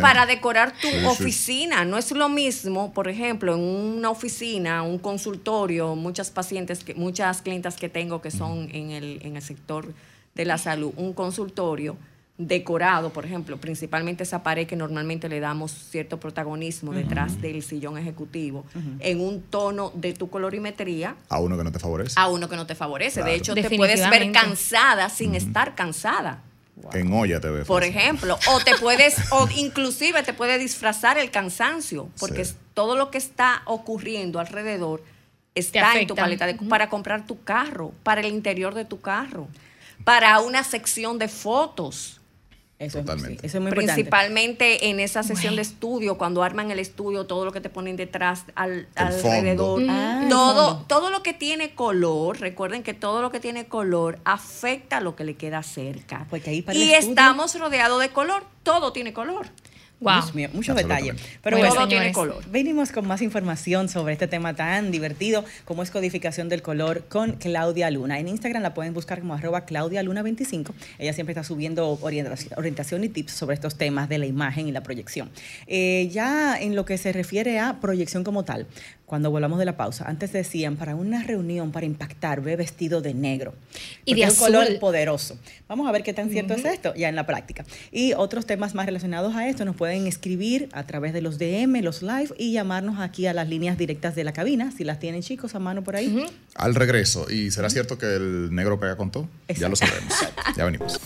Para, decorar tu Sí, sí. oficina. No es lo mismo, por ejemplo, en una oficina, un consultorio, muchas pacientes, que, muchas clientas que tengo que son en el, en el sector de la salud, un consultorio decorado, por ejemplo, principalmente esa pared que normalmente le damos cierto protagonismo detrás del sillón ejecutivo, en un tono de tu colorimetría, A uno que no te favorece. a uno que no te favorece. Claro. De hecho, te puedes ver cansada sin estar cansada. En olla te ve. Por fácil. ejemplo, o te puedes, o inclusive te puede disfrazar el cansancio, porque Sí. todo lo que está ocurriendo alrededor está en tu paleta de, para comprar tu carro, para el interior de tu carro, para una sección de fotos. Eso, es, Totalmente. sí, eso es muy importante. Principalmente en esa sesión Bueno. de estudio, cuando arman el estudio, todo lo que te ponen detrás, al, alrededor, fondo. Ah, todo, todo lo que tiene color, recuerden que todo lo que tiene color afecta a lo que le queda cerca. Porque ahí para el y estamos rodeados de color, todo tiene color. Wow. Dios mío, mucho detalle. Pero Bueno, todo tiene color. venimos con más información sobre este tema tan divertido como es codificación del color con Claudia Luna. En Instagram la pueden buscar como arroba Claudia Luna 25. Ella siempre está subiendo orientación, orientación y tips sobre estos temas de la imagen y la proyección. Eh, ya en lo que se refiere a proyección como tal, cuando volvamos de la pausa, antes decían, para una reunión, para impactar, ve vestido de negro. Y Porque de es un color azul. poderoso. Vamos a ver qué tan cierto es esto ya en la práctica. Y otros temas más relacionados a esto nos pueden escribir a través de los DM, los live y llamarnos aquí a las líneas directas de la cabina, si las tienen chicos a mano por ahí. Al regreso. ¿Y será cierto que el negro pega con todo? Ya lo sabremos. ya venimos.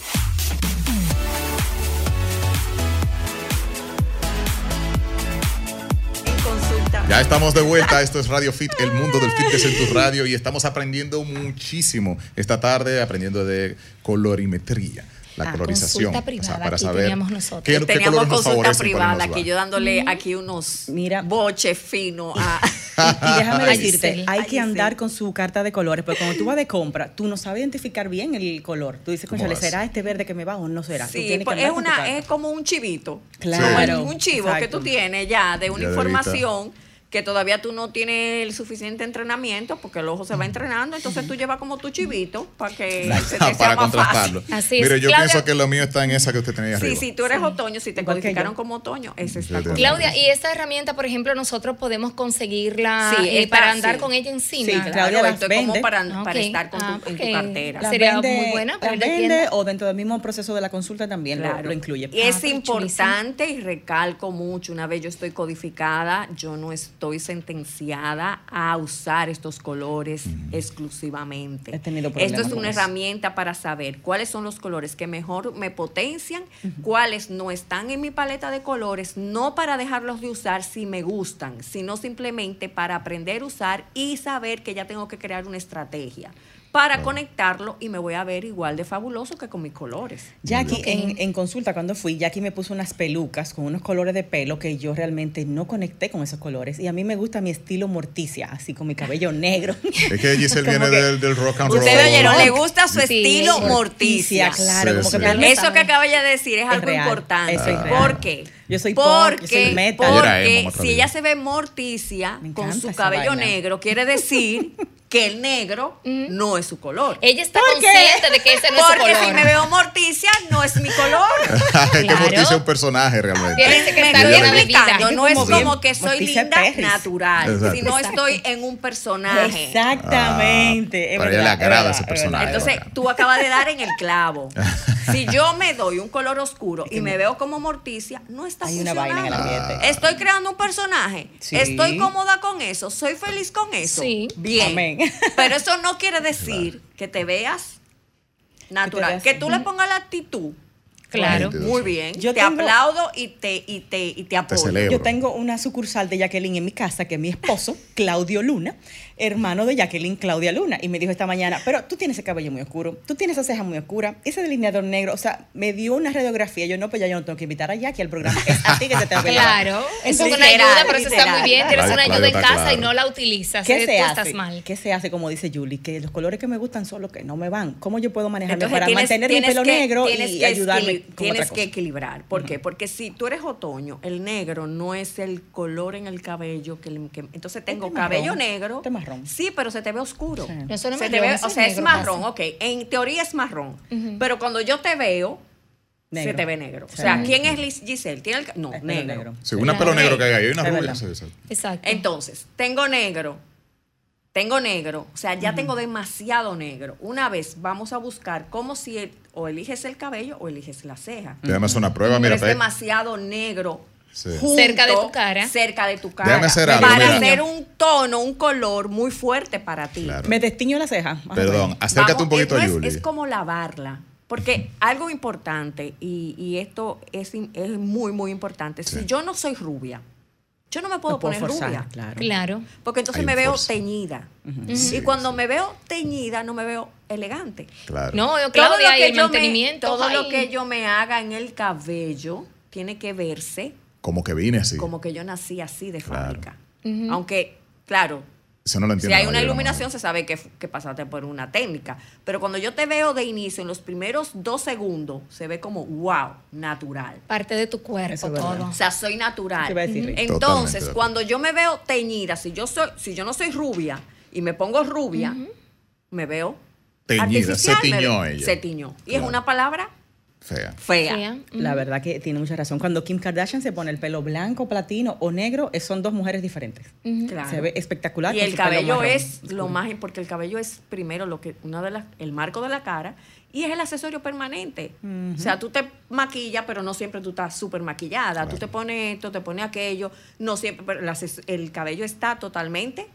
Ya estamos de vuelta. Esto es Radio Fit, el mundo del fitness en tu radio. Y estamos aprendiendo muchísimo esta tarde, aprendiendo de colorimetría. La Ah, colorización. consulta privada, para saber teníamos nosotros. qué, qué Teníamos color nos consulta privada, nos aquí yo dándole aquí unos Mira. boches finos a... Y déjame Ay, decirte, hay Ay, que andar con su carta de colores, porque cuando tú vas de compra, tú no sabes identificar bien el color. Tú dices, ¿Cómo conchale? ¿será este verde que me va o no será? Sí, que pues es, una, es como un chivito. Claro, un chivo que tú tienes ya de una Ya de información que todavía tú no tienes el suficiente entrenamiento porque el ojo se va entrenando, entonces tú llevas como tu chivito para que se te sea para más contrastarlo. fácil. Así es. Mire, yo Claudia- pienso que lo mío está en esa que usted tenía Sí, si tú eres otoño, si te codificaron yo. como otoño, ese está. Claudia, y esta herramienta, por ejemplo, nosotros podemos conseguirla Sí, eh, está, para andar sí. con ella encima. Sí, Claro, Claudia las esto es como vende. para, Ah, para estar con tu- Ah, en tu cartera. la- sería vende, muy buena las de vende o dentro del mismo proceso de la consulta también lo- Claro. lo, incluye. Y Ah, es pero importante y recalco mucho, una vez yo estoy codificada, yo no estoy sentenciada a usar estos colores exclusivamente. He tenido Esto es una herramienta para saber cuáles son los colores que mejor me potencian, cuáles no están en mi paleta de colores, no para dejarlos de usar si me gustan, sino simplemente para aprender a usar y saber que ya tengo que crear una estrategia para conectarlo y me voy a ver igual de fabuloso que con mis colores. Jackie, en, en consulta cuando fui, Jackie me puso unas pelucas con unos colores de pelo que yo realmente no conecté con esos colores. Y a mí me gusta mi estilo morticia, así con mi cabello negro. Es que Giselle viene que- del, del rock and roll. Ustedes oyeron, le gusta su Sí, estilo morticia. claro, Sí, como sí. que me Eso que acaba de decir es, Es algo real, importante. eso es real. ¿Por qué? Yo soy punk, yo porque, soy metal. Yo era porque si ella se ve morticia con su cabello vaina. negro, quiere decir que el negro no es su color. Ella está consciente de que ese no es su Porque color. si me veo morticia, no es mi color. es que Claro. Morticia es un personaje realmente. Tienes que Me estar explicando, no es como que soy Morticia linda Perris. Exacto. natural, sino estoy en un personaje. Exactamente. es para ella le agrada es ese personaje. Entonces, tú acabas de dar en el clavo. Si yo me doy un color oscuro y me veo como morticia, no está Hay una vaina en el funcionando. ambiente. Estoy creando un personaje. Sí. Estoy cómoda con eso. Soy feliz con eso. Sí. Bien. Amén. Pero eso no quiere decir que te veas natural. veas- Que, tú le pongas la actitud. Claro. Muy bien. Yo te tengo- aplaudo y te, y te, y te apoyo. Yo tengo una sucursal de Jacqueline en mi casa, que es mi esposo, Claudio Luna, hermano de Jacqueline, Claudia Luna. Y me dijo esta mañana, pero tú tienes ese cabello muy oscuro, tú tienes esa ceja muy oscura, ese delineador negro. O sea, me dio una radiografía. Yo no, pues ya yo no tengo que invitar a Jackie al programa. Es a ti que te tengo que llevar. Claro, es una literal, ayuda, pero eso está muy bien. Tienes una ayuda en casa y no la utilizas. ¿Qué eh, se tú hace? estás mal. ¿Qué se hace, como dice Julie? Que los colores que me gustan son los que no me van. ¿Cómo yo puedo manejarme Entonces, para tienes- mantener mi pelo que- negro y que ayudarme con Tienes otra que cosa? equilibrar. ¿Por qué? Porque si tú eres otoño, el negro no es el color en el cabello que, que- entonces tengo Este marrón, cabello negro. Marrón. Sí, pero se te ve oscuro. Sí. Eso no Se te marrón, ve- o es sea, es marrón, casi. ok. En teoría es marrón. Pero cuando yo te veo, se te ve negro. Sí. O sea, ¿quién es Liz- Giselle? ¿Tiene el no, negro. negro. Sí, una pelo negro que hay ahí, una Es rubia. Exacto. Entonces, tengo negro. Tengo negro, o sea, ya tengo demasiado negro. Una vez vamos a buscar cómo si el- o eliges el cabello o eliges la ceja. Déjame hacer una prueba, Pero mira, es demasiado negro. Sí. junto, Cerca de tu cara. Cerca de tu cara. Déjame hacer algo, Para mira. hacer un tono, un color muy fuerte para ti. Claro. Me destiño la ceja. Perdón, acércate Vamos, un poquito a es, Julie. es como lavarla. Porque algo importante, y, y esto es, muy, muy importante. Sí. Si yo no soy rubia, yo no me puedo No puedo poner forzar, rubia. claro. Claro. Porque entonces me veo force. teñida. Sí, y cuando sí. me veo teñida, no me veo elegante. Claro. No, Todo Claudia, lo que el yo me- mantenimiento. todo lo que yo me haga en el cabello tiene que verse Como que vine así. como que yo nací así de Claro. fábrica. Aunque, claro, Eso no lo si hay una iluminación se sabe que, que pasaste por una técnica. Pero cuando yo te veo de inicio, en los primeros dos segundos, se ve como, wow, natural. Parte de tu cuerpo, verdad. todo. O sea, soy natural. Entonces, cuando yo me veo teñida, si yo soy, si yo no soy rubia y me pongo rubia, me veo Teñida, se artificial, tiñó ella. Se tiñó. Y Claro. es una palabra Fea. fea. Fea. La verdad que tiene mucha razón. Cuando Kim Kardashian se pone el pelo blanco, platino o negro, es- son dos mujeres diferentes. Claro. Se ve espectacular. Y el cabello es lo más porque el cabello es primero lo que una de las el marco de la cara y es el accesorio permanente. O sea, tú te maquillas, pero no siempre tú estás súper maquillada. Tú te pones esto, te pones aquello, no siempre, pero el cabello está totalmente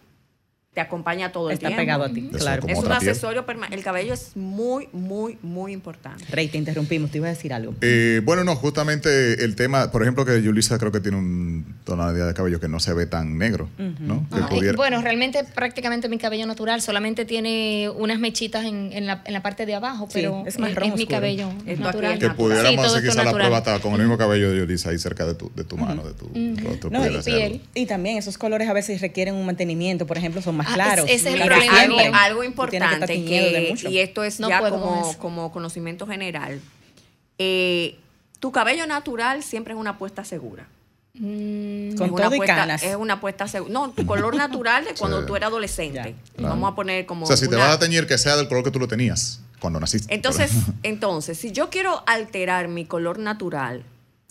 te acompaña todo el Está tiempo. pegado a ti, Eso claro. como Es un accesorio permanente. El cabello es muy, muy, muy importante. Rey, te interrumpimos, te iba a decir algo. Eh, bueno, no, justamente el tema, por ejemplo, que Yulisa creo que tiene un tonalidad de cabello que no se ve tan negro, ¿no? Que Ah, pudiera- bueno, realmente prácticamente mi cabello natural solamente tiene unas mechitas en, en la, en la parte de abajo, Sí, pero es es, marrón es mi cabello Esto natural. que es natural. pudiéramos Sí, hacer quizá la prueba hasta con el mismo cabello de Yulisa ahí cerca de tu, de tu mano, de tu, de tu No, y piel. Y también esos colores a veces requieren un mantenimiento, por ejemplo, son más Ah, ese es el problema algo, que importante que, y esto es No ya como, como conocimiento general. eh, tu cabello natural siempre es una apuesta segura. Mm, Con es una todo y apuesta- canas. Es una apuesta segura. No, tu color natural de cuando Sí. tú eras adolescente. Claro. Vamos a poner como. O sea, si te vas a teñir, que sea del color que tú lo tenías cuando naciste. Entonces, entonces, si yo quiero alterar mi color natural,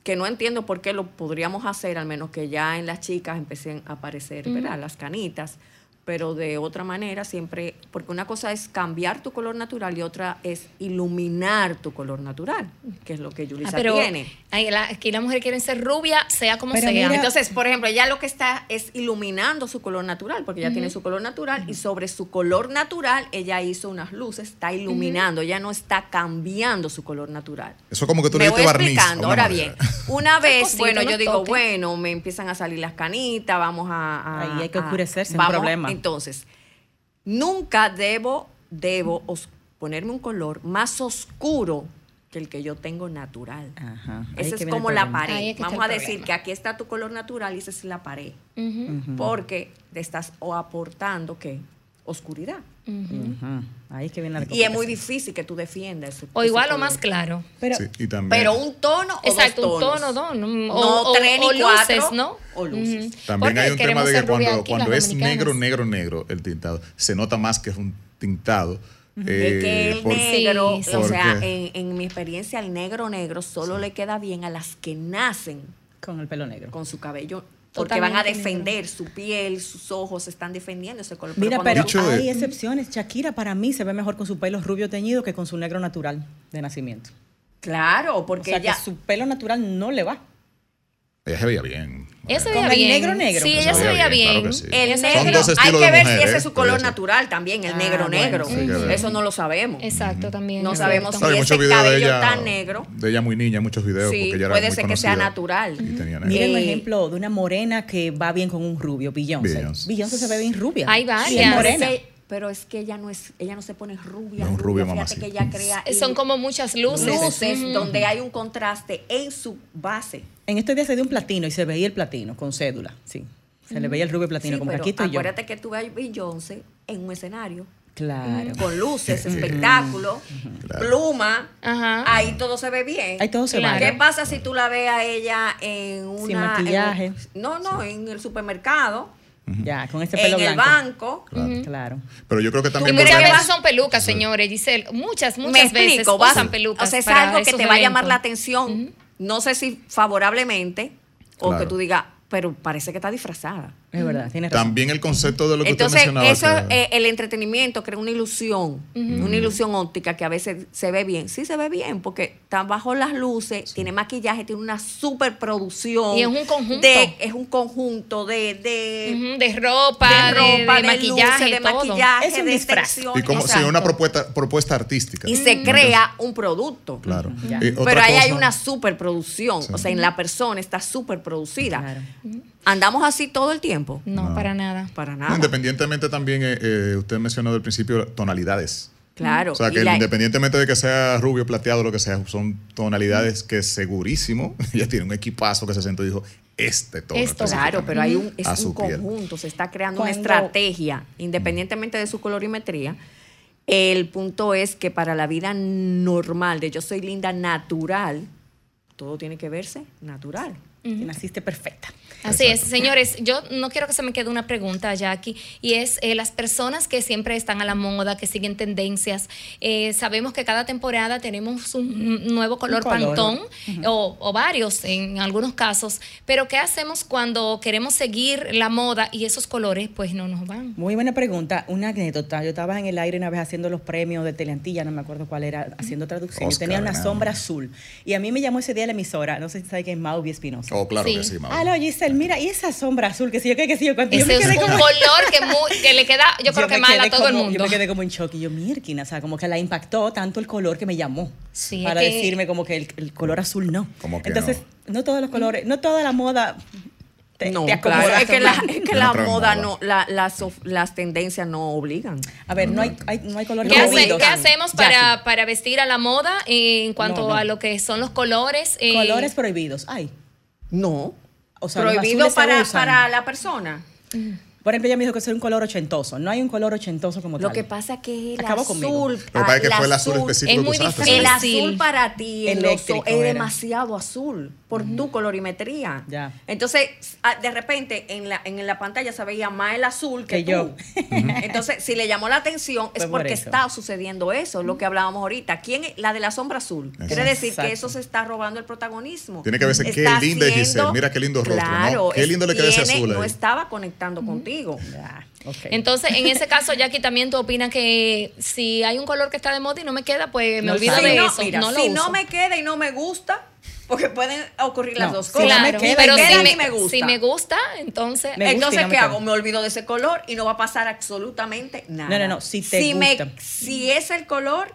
que no entiendo por qué lo podríamos hacer, al menos que ya en las chicas empiecen a aparecer, ¿verdad? Las canitas, pero de otra manera siempre, porque una cosa es cambiar tu color natural y otra es iluminar tu color natural, que es lo que ah, Yulisa pero tiene. ay, la- aquí las mujeres quieren ser rubia, sea como Pero sea. mira- Entonces, por ejemplo, ella lo que está es iluminando su color natural, porque ella tiene su color natural y sobre su color natural ella hizo unas luces, está iluminando, ella no está cambiando su color natural. Eso como que tú le diste barniz. a Ahora manera. bien, una vez, cosita, bueno, yo digo, bueno, me empiezan a salir las canitas, vamos a... a- Ahí hay que a- oscurecerse, un vamos, problema. Entonces, nunca debo, debo os- ponerme un color más oscuro que el que yo tengo natural. Ajá, que es como la pared. Que Vamos a decir problema. que aquí está tu color natural y esa es la pared. Porque te estás o aportando, ¿qué? Oscuridad. Ahí es que viene la Y es muy difícil que tú defiendas O igual o más claro. Pero, Sí, y también, Pero un tono o Exacto, dos un tonos. tono, dos, no, No o, o- tres ni o luces, cuatro, ¿no? o luces. También Porque hay un tema de que cuando, aquí, cuando es negro, negro, negro el tintado, se nota más que es un tintado. Es que eh, el por- negro, Sí, sí. o sea, en mi experiencia, el negro negro solo le queda bien a las que nacen con el pelo negro. con su cabello, porque van a defender su piel, sus ojos, están defendiendo ese color. Mira, pero hay excepciones. Shakira para mí se ve mejor con su pelo rubio teñido que con su negro natural de nacimiento. claro, O porque sea, ella... que su pelo natural no le va. Ella se veía bien. Ella se Con veía el bien. negro, negro. Sí, ella se veía bien, bien. claro que sí. El Ella se Son veía negro, dos hay que de ver mujer, si ese es su color natural también, el Ah, negro bueno, negro. sí. Eso no lo sabemos. Exacto, también. No sabemos. Claro, muchos ese videos de cabello ella, tan negro. de ella muy niña, muchos videos. Sí, porque ella era puede muy ser que sea natural. y tenía negro. Miren un ejemplo de una morena que va bien con un rubio, Beyoncé. Beyoncé. Beyoncé se ve bien rubia. Hay varias. morena. Que, pero es que ella no es, ella no se pone rubia. Es un rubio Fíjate mamacita. que ella crea Son como muchas luces. luces Ujú. donde hay un contraste en su base. En estos días se dio un platino y se veía el platino con cédula. Sí. Se le veía el rubio platino, Sí, como que pero aquí estoy yo. acuérdate que tú ves a Beyoncé en un escenario Claro. con luces, espectáculo, pluma, Ajá. ahí todo se ve bien. Ahí todo se Claro. va. ¿Qué pasa si tú la ves a ella en una Sin maquillaje. en no, no, en el supermercado, Ya, con ese pelo en el blanco. banco. Claro. Pero yo creo que también. muchas volvemos- veces son pelucas, señores, Giselle. Muchas, muchas Me veces explico, vas- usan pelucas. O sea, es para algo que te va a llamar la eventos. atención. No sé si favorablemente o Claro. que tú digas, pero parece que está disfrazada. Es verdad, tienes razón. También el concepto de lo que Entonces, usted mencionaba. eso, que- eh, el entretenimiento crea una ilusión, una ilusión óptica que a veces se ve bien. Sí se ve bien, porque está bajo las luces, tiene maquillaje, tiene una superproducción. Y es un conjunto. De, es un conjunto de, de, de ropa, de ropa, de de, maquillaje, luces, de todo. maquillaje, Es un de disfraz. y como si una propuesta, propuesta artística. Y se crea un producto. Claro. Pero ahí hay una superproducción. Sí. O sea, en la persona está superproducida. Claro. ¿Andamos así todo el tiempo? No, No. para nada. Para nada. Independientemente también, eh, eh, usted mencionó del principio tonalidades. Claro. O sea, que la- independientemente de que sea rubio, plateado, lo que sea, son tonalidades que segurísimo, ella tiene un equipazo que se sentó y dijo, este tono. Esto. Claro, pero hay un, es conjunto, se está creando una estrategia, independientemente de su colorimetría. El punto es que para la vida normal, de yo soy linda natural, todo tiene que verse natural. Naciste perfecta. Así es, señores, yo no quiero que se me quede una pregunta, Jackie, y es eh, las personas que siempre están a la moda, que siguen tendencias, eh, sabemos que cada temporada tenemos un nuevo color, color. pantón, o, o varios en algunos casos, pero ¿qué hacemos cuando queremos seguir la moda y esos colores pues no nos van? Muy buena pregunta. Una anécdota. Yo estaba en el aire una vez haciendo los premios de Teleantilla, no me acuerdo cuál era, haciendo traducción. Oscar, Yo tenía una ¿no? sombra azul. Y a mí me llamó ese día la emisora. No sé si sabe quién es Mauvi Espinosa. Oh, claro Sí. que sí. Aló, Giselle, mira, y esa sombra azul, que si yo, que, que si yo, cuánto. yo me es quedé un como- color que, muy- que le queda, yo creo que mal a todo el mundo. Yo me quedé como en shock y yo, Mirkin, o sea, como que la impactó tanto el color que me llamó. Sí, es para que- decirme como que el, el color azul no. Como que Entonces, no. todos los colores, no toda la moda te, no, te claro, es que la, es que no moda moda. no, la- las, las tendencias no obligan. A ver, no hay, hay- no hay colores ¿Qué, hace- prohibidos. qué hacemos para, para vestir a la moda en cuanto No, no. a lo que son los colores? eh, Colores prohibidos. Ay. No. O sea, los Prohibido se para, para la persona. Por ejemplo, ella me dijo que es un color ochentoso. No hay un color ochentoso como Lo tal. que pasa que el Acabó azul. conmigo. Lo que pasa es que fue el azul específico es muy que usaste. El azul para ti Eléctrico ojos es demasiado azul por tu colorimetría. Ya. Entonces, ah, de repente en la, en la pantalla se veía más el azul que, Que yo. tú. Entonces, si le llamó la atención es por porque eso. está sucediendo eso, lo que hablábamos ahorita. ¿Quién es? La de la sombra azul. Quiere decir Exacto. que eso se está robando el protagonismo. Tiene que verse qué linda es Giselle. Mira qué lindo rostro, ¿no? Claro, Qué es- lindo le queda ese azul No estaba conectando contigo. Ya. Entonces, en ese caso, Jackie, también tú opinas que si hay un color que está de moda y no me queda, pues me No olvido sabe. de Si no, eso. mira, no lo si uso. no me queda y no me gusta, porque pueden ocurrir las No, dos si cosas. no me Claro, queda, pero me si queda me, me gusta. si me gusta, entonces Me gusta Entonces, no ¿qué queda. hago? Me olvido de ese color y no va a pasar absolutamente nada. No, no, no, si te si gusta. Me, si es el color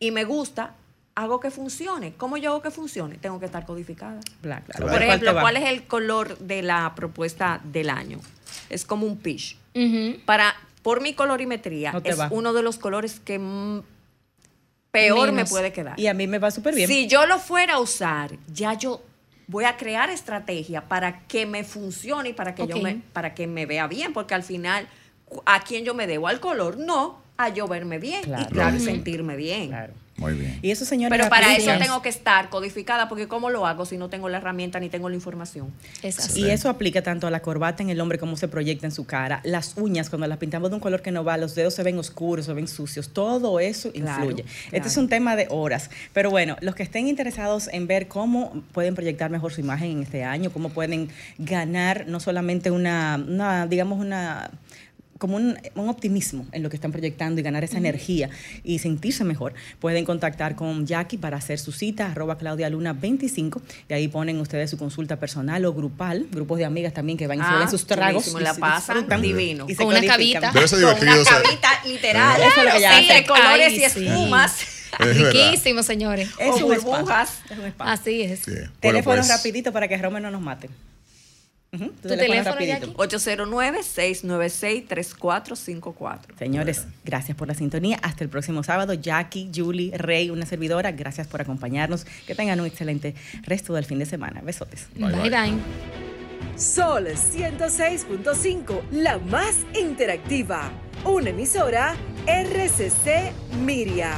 y me gusta, hago que funcione. ¿Cómo yo hago que funcione? Tengo que estar codificada. Bla, claro. Por ¿Cuál te ejemplo? ¿cuál es el color de la propuesta del año? Es como un peach. Para, por mi colorimetría, No es va. uno de los colores que peor me puede quedar. Y a mí me va súper bien. Si yo lo fuera a usar, ya yo voy a crear estrategia para que me funcione y para que yo me, para que me vea bien, porque al final, ¿a quién yo me debo? Al color, no, a yo verme bien Claro. y claro, sentirme bien. Claro. Muy bien. Y eso, señores, Pero para eso tengo que estar codificada, porque ¿cómo lo hago si no tengo la herramienta ni tengo la información? Es así. Y eso aplica tanto a la corbata en el hombre como se proyecta en su cara. Las uñas, cuando las pintamos de un color que no va, los dedos se ven oscuros, se ven sucios. Todo eso Claro, influye. claro. Este es un tema de horas. Pero bueno, los que estén interesados en ver cómo pueden proyectar mejor su imagen en este año, cómo pueden ganar no solamente una, una digamos, una como un, un optimismo en lo que están proyectando y ganar esa energía y sentirse mejor, pueden contactar con Jackie para hacer su cita, arroba Claudia Luna 25, y ahí ponen ustedes su consulta personal o grupal, grupos de amigas también que van y se Ah, ven sus tragos. y la pasan divino. y se Con una ser Con una o sea, cabita literal. Eso es lo que ella sí, hace. de colores Ay, y sí. espumas. Es verdad. Riquísimo, señores. Es o un burbujas. Es un spa. Así es. Sí. Bueno, Teléfono pues, rapidito para que Rome no nos mate. Ujú, ¿Tu teléfono, Jackie? 809-696-3454. Señores, gracias por la sintonía. Hasta el próximo sábado. Jackie, Julie, Rey, una servidora, gracias por acompañarnos. Que tengan un excelente resto del fin de semana. Besotes. Bye, bye. bye. bye. Sol 106.5, la más interactiva. Una emisora RCC Miria.